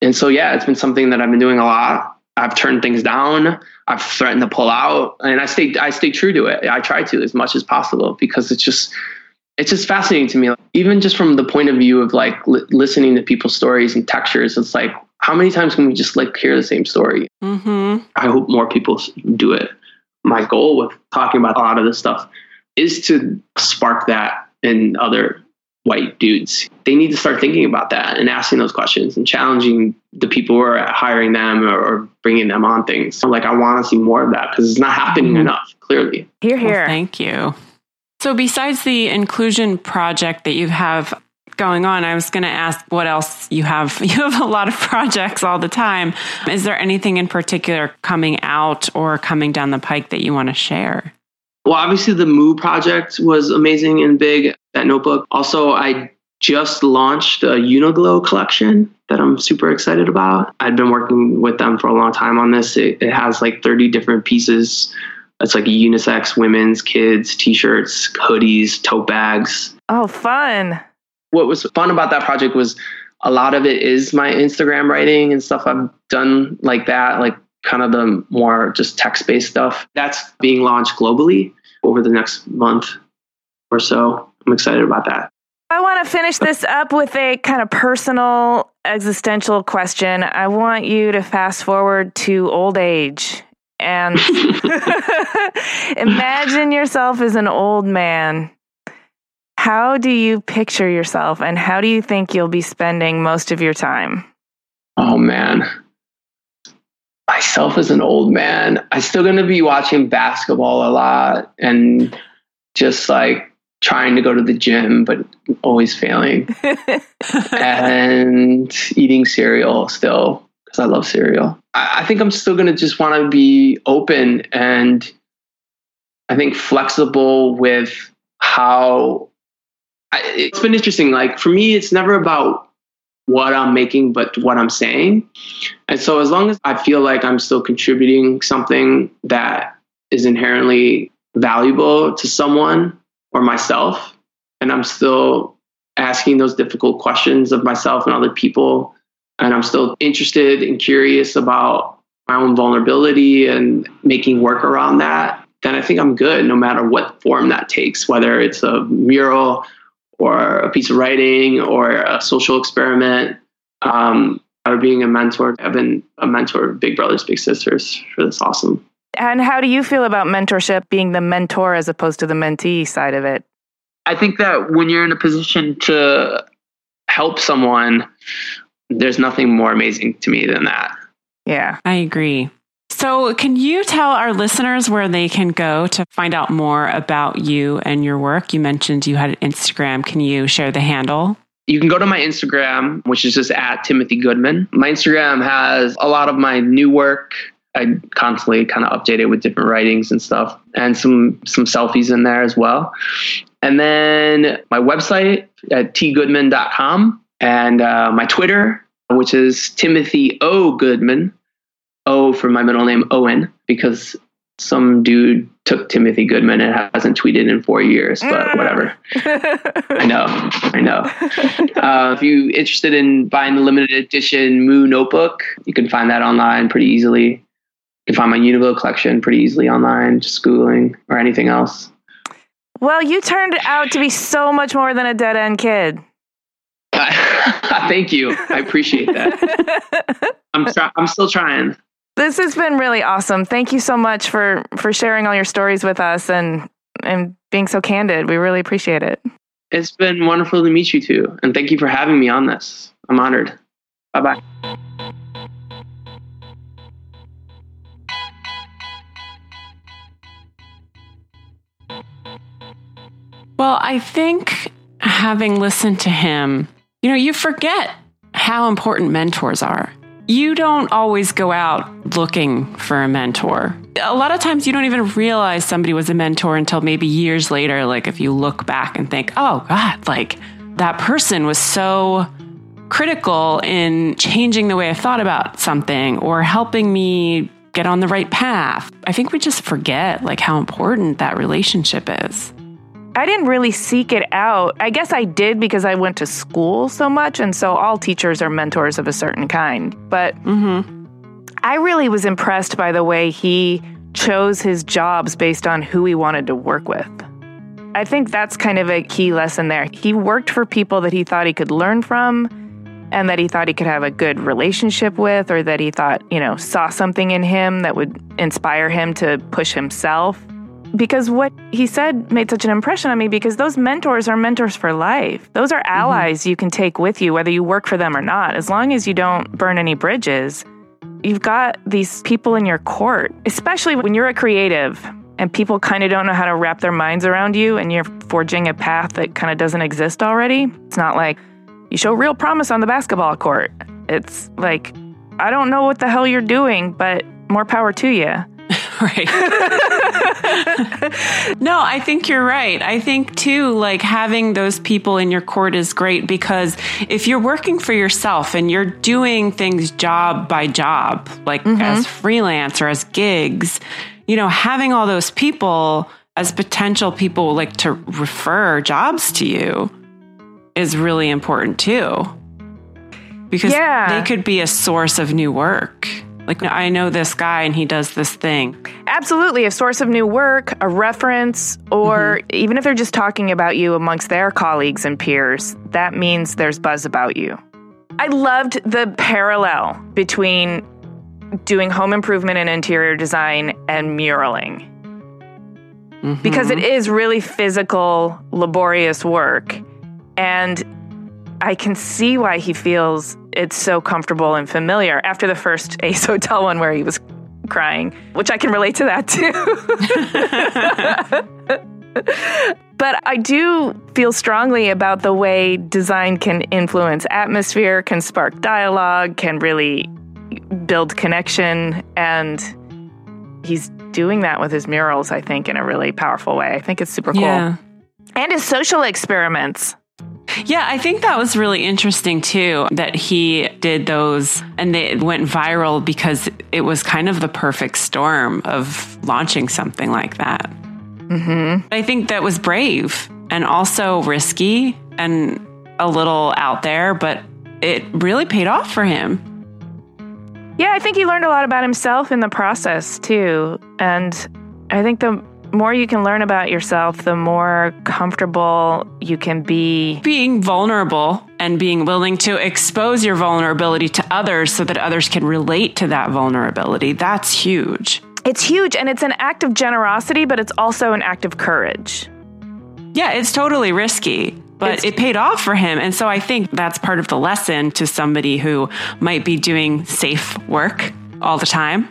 And so yeah it's been something that i've been doing a lot. I've turned things down. I've threatened to pull out. And i stay i stay true to it. I try to as much as possible because it's just it's just fascinating to me. Even just from the point of view of like li- listening to people's stories and textures it's like how many times can we just like hear the same story? Mm-hmm. I hope more people do it. My goal with talking about a lot of this stuff is to spark that in other white dudes. They need to start thinking about that and asking those questions and challenging the people who are hiring them or, or bringing them on things. I'm like, I want to see more of that because it's not happening mm-hmm. enough, clearly.
Here, here.
Well, thank you. So, besides the inclusion project that you have going on, I was going to ask what else you have. You have a lot of projects all the time. Is there anything in particular coming out or coming down the pike that you want to share?
Well, obviously, the Moo project was amazing and big, that notebook. Also, I just launched a Uniqlo collection that I'm super excited about. I've been working with them for a long time on this. It, it has like 30 different pieces. It's like unisex, women's, kids, t shirts, hoodies, tote bags.
Oh, fun
what was fun about that project was a lot of it is my Instagram writing and stuff I've done like that, like kind of the more just text based stuff. That's being launched globally over the next month or so. I'm excited about that.
I want to finish this up with a kind of personal existential question. I want you to fast forward to old age And imagine yourself as an old man. How do you picture yourself and how do you think you'll be spending most of your time?
Oh man. Myself as an old man, I'm still going to be watching basketball a lot and just like trying to go to the gym, but always failing. and eating cereal still because I love cereal. I, I think I'm still going to just want to be open and I think flexible with how I, it's been interesting. Like for me, it's never about what I'm making, but what I'm saying. And so as long as I feel like I'm still contributing something that is inherently valuable to someone or myself, and I'm still asking those difficult questions of myself and other people, and I'm still interested and curious about my own vulnerability and making work around that, then I think I'm good no matter what form that takes, whether it's a mural or a piece of writing or a social experiment. Um, or being a mentor, I've been a mentor of Big Brothers Big Sisters for this awesome.
And how do you feel about mentorship being the mentor as opposed to the mentee side of it?
I think that when you're in a position to help someone, there's nothing more amazing to me than that.
Yeah.
I agree. So, can you tell our listeners where they can go to find out more about you and your work? You mentioned you had an Instagram. Can you share the handle?
You can go to my Instagram, which is just at Timothy Goodman. My Instagram has a lot of my new work. I constantly kind of update it with different writings and stuff, and some some selfies in there as well. And then my website at tgoodman.com and uh, my Twitter, which is Timothy O Goodman. O for my middle name Owen because some dude took Timothy Goodman and hasn't tweeted in four years, but whatever. I know, I know. Uh, if you're interested in buying the limited edition Moo notebook, you can find that online pretty easily. You can find my Uniqlo collection pretty easily online, just Googling or anything else.
Well, you turned out to be so much more than a dead end kid.
Thank you. I appreciate that. I'm, try- I'm still trying.
This has been really awesome. Thank you so much for for sharing all your stories with us and and being so candid. We really appreciate it.
It's been wonderful to meet you too, and thank you for having me on this. I'm honored. Bye bye.
Well, I think having listened to him, you know, you forget how important mentors are. You don't always go out looking for a mentor. A lot of times you don't even realize somebody was a mentor until maybe years later. Like if you look back and think, oh God, like that person was so critical in changing the way I thought about something or helping me get on the right path. I think we just forget like how important that relationship is.
I didn't really seek it out. I guess I did because I went to school so much, and so all teachers are mentors of a certain kind. But mm-hmm. I really was impressed by the way he chose his jobs based on who he wanted to work with. I think that's kind of a key lesson there. He worked for people that he thought he could learn from and that he thought he could have a good relationship with, or that he thought, you know, saw something in him that would inspire him to push himself because what he said made such an impression on me because those mentors are mentors for life. Those are mm-hmm. allies you can take with you, whether you work for them or not. As long as you don't burn any bridges, you've got these people in your court, especially when you're a creative and people kind of don't know how to wrap their minds around you and you're forging a path that kind of doesn't exist already. It's not like you show real promise on the basketball court. It's like, I don't know what the hell you're doing, but more power to you.
Right. no, I think you're right. I think too, like having those people in your court is great because if you're working for yourself and you're doing things job by job, like mm-hmm. as freelance or as gigs, you know, having all those people as potential people like to refer jobs to you is really important too. Because
Yeah.
they could be a source of new work. Like I know this guy and he does this thing.
Absolutely, a source of new work, a reference, or even if they're just talking about you amongst their colleagues and peers, that means there's buzz about you. I loved the parallel between doing home improvement and interior design and muraling.
Mhm.
Because it is really physical, laborious work. And I can see why he feels it's so comfortable and familiar after the first Ace Hotel one where he was crying, which I can relate to that too. but I do feel strongly about the way design can influence atmosphere, can spark dialogue, can really build connection. And he's doing that with his murals, I think, in a really powerful way. I think it's super cool.
Yeah.
And his social experiments.
Yeah, I think that was really interesting too that he did those and they went viral because it was kind of the perfect storm of launching something like that.
Mm-hmm.
I think that was brave and also risky and a little out there, but it really paid off for him.
Yeah, I think he learned a lot about himself in the process too. And I think the more you can learn about yourself, the more comfortable you can be.
Being vulnerable and being willing to expose your vulnerability to others so that others can relate to that vulnerability, that's huge.
It's huge and it's an act of generosity, but it's also an act of courage.
Yeah, it's totally risky, but
It's-
it paid off for him. And so I think that's part of the lesson to somebody who might be doing safe work all the time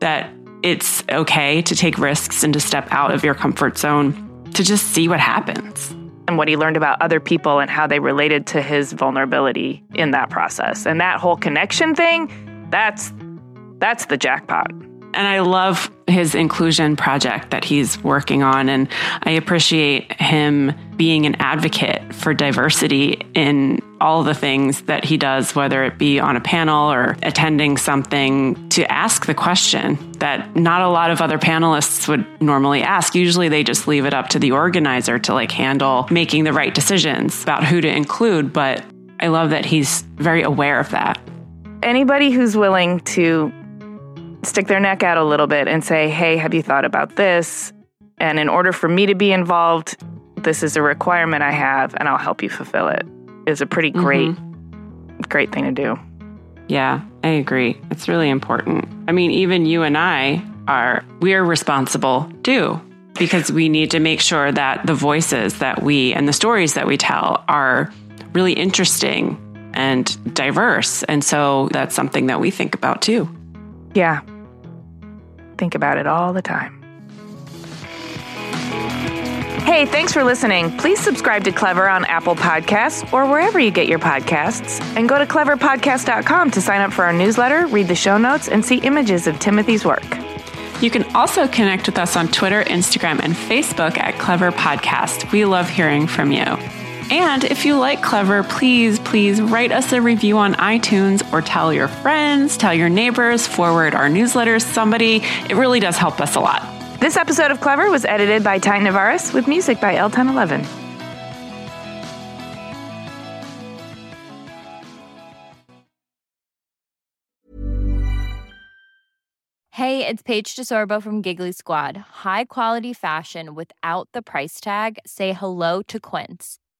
that it's okay to take risks and to step out of your comfort zone to just see what happens.
And what he learned about other people and how they related to his vulnerability in that process. And that whole connection thing, that's that's the jackpot.
And I love his inclusion project that he's working on. And I appreciate him being an advocate for diversity in all the things that he does, whether it be on a panel or attending something, to ask the question that not a lot of other panelists would normally ask. Usually they just leave it up to the organizer to like handle making the right decisions about who to include. But I love that he's very aware of that.
Anybody who's willing to stick their neck out a little bit and say, hey, have you thought about this? And in order for me to be involved, this is a requirement I have, and I'll help you fulfill it, is a pretty mm-hmm. great, great thing to do.
Yeah, I agree. It's really important. I mean, even you and I are we're responsible too because we need to make sure that the voices that we and the stories that we tell are really interesting and diverse. And so that's something that we think about too.
Yeah. Think about it all the time. Hey, thanks for listening. Please subscribe to Clever on Apple Podcasts or wherever you get your podcasts. And go to cleverpodcast.com to sign up for our newsletter, read the show notes, and see images of Timothy's work.
You can also connect with us on Twitter, Instagram, and Facebook at Clever Podcast. We love hearing from you. And if you like Clever, please, please write us a review on iTunes or tell your friends, tell your neighbors, forward our newsletters, somebody. It really does help us a lot.
This episode of Clever was edited by Ty Navaris with music by El Ten Eleven.
Hey, it's Paige DeSorbo from Giggly Squad. High quality fashion without the price tag. Say hello to Quince.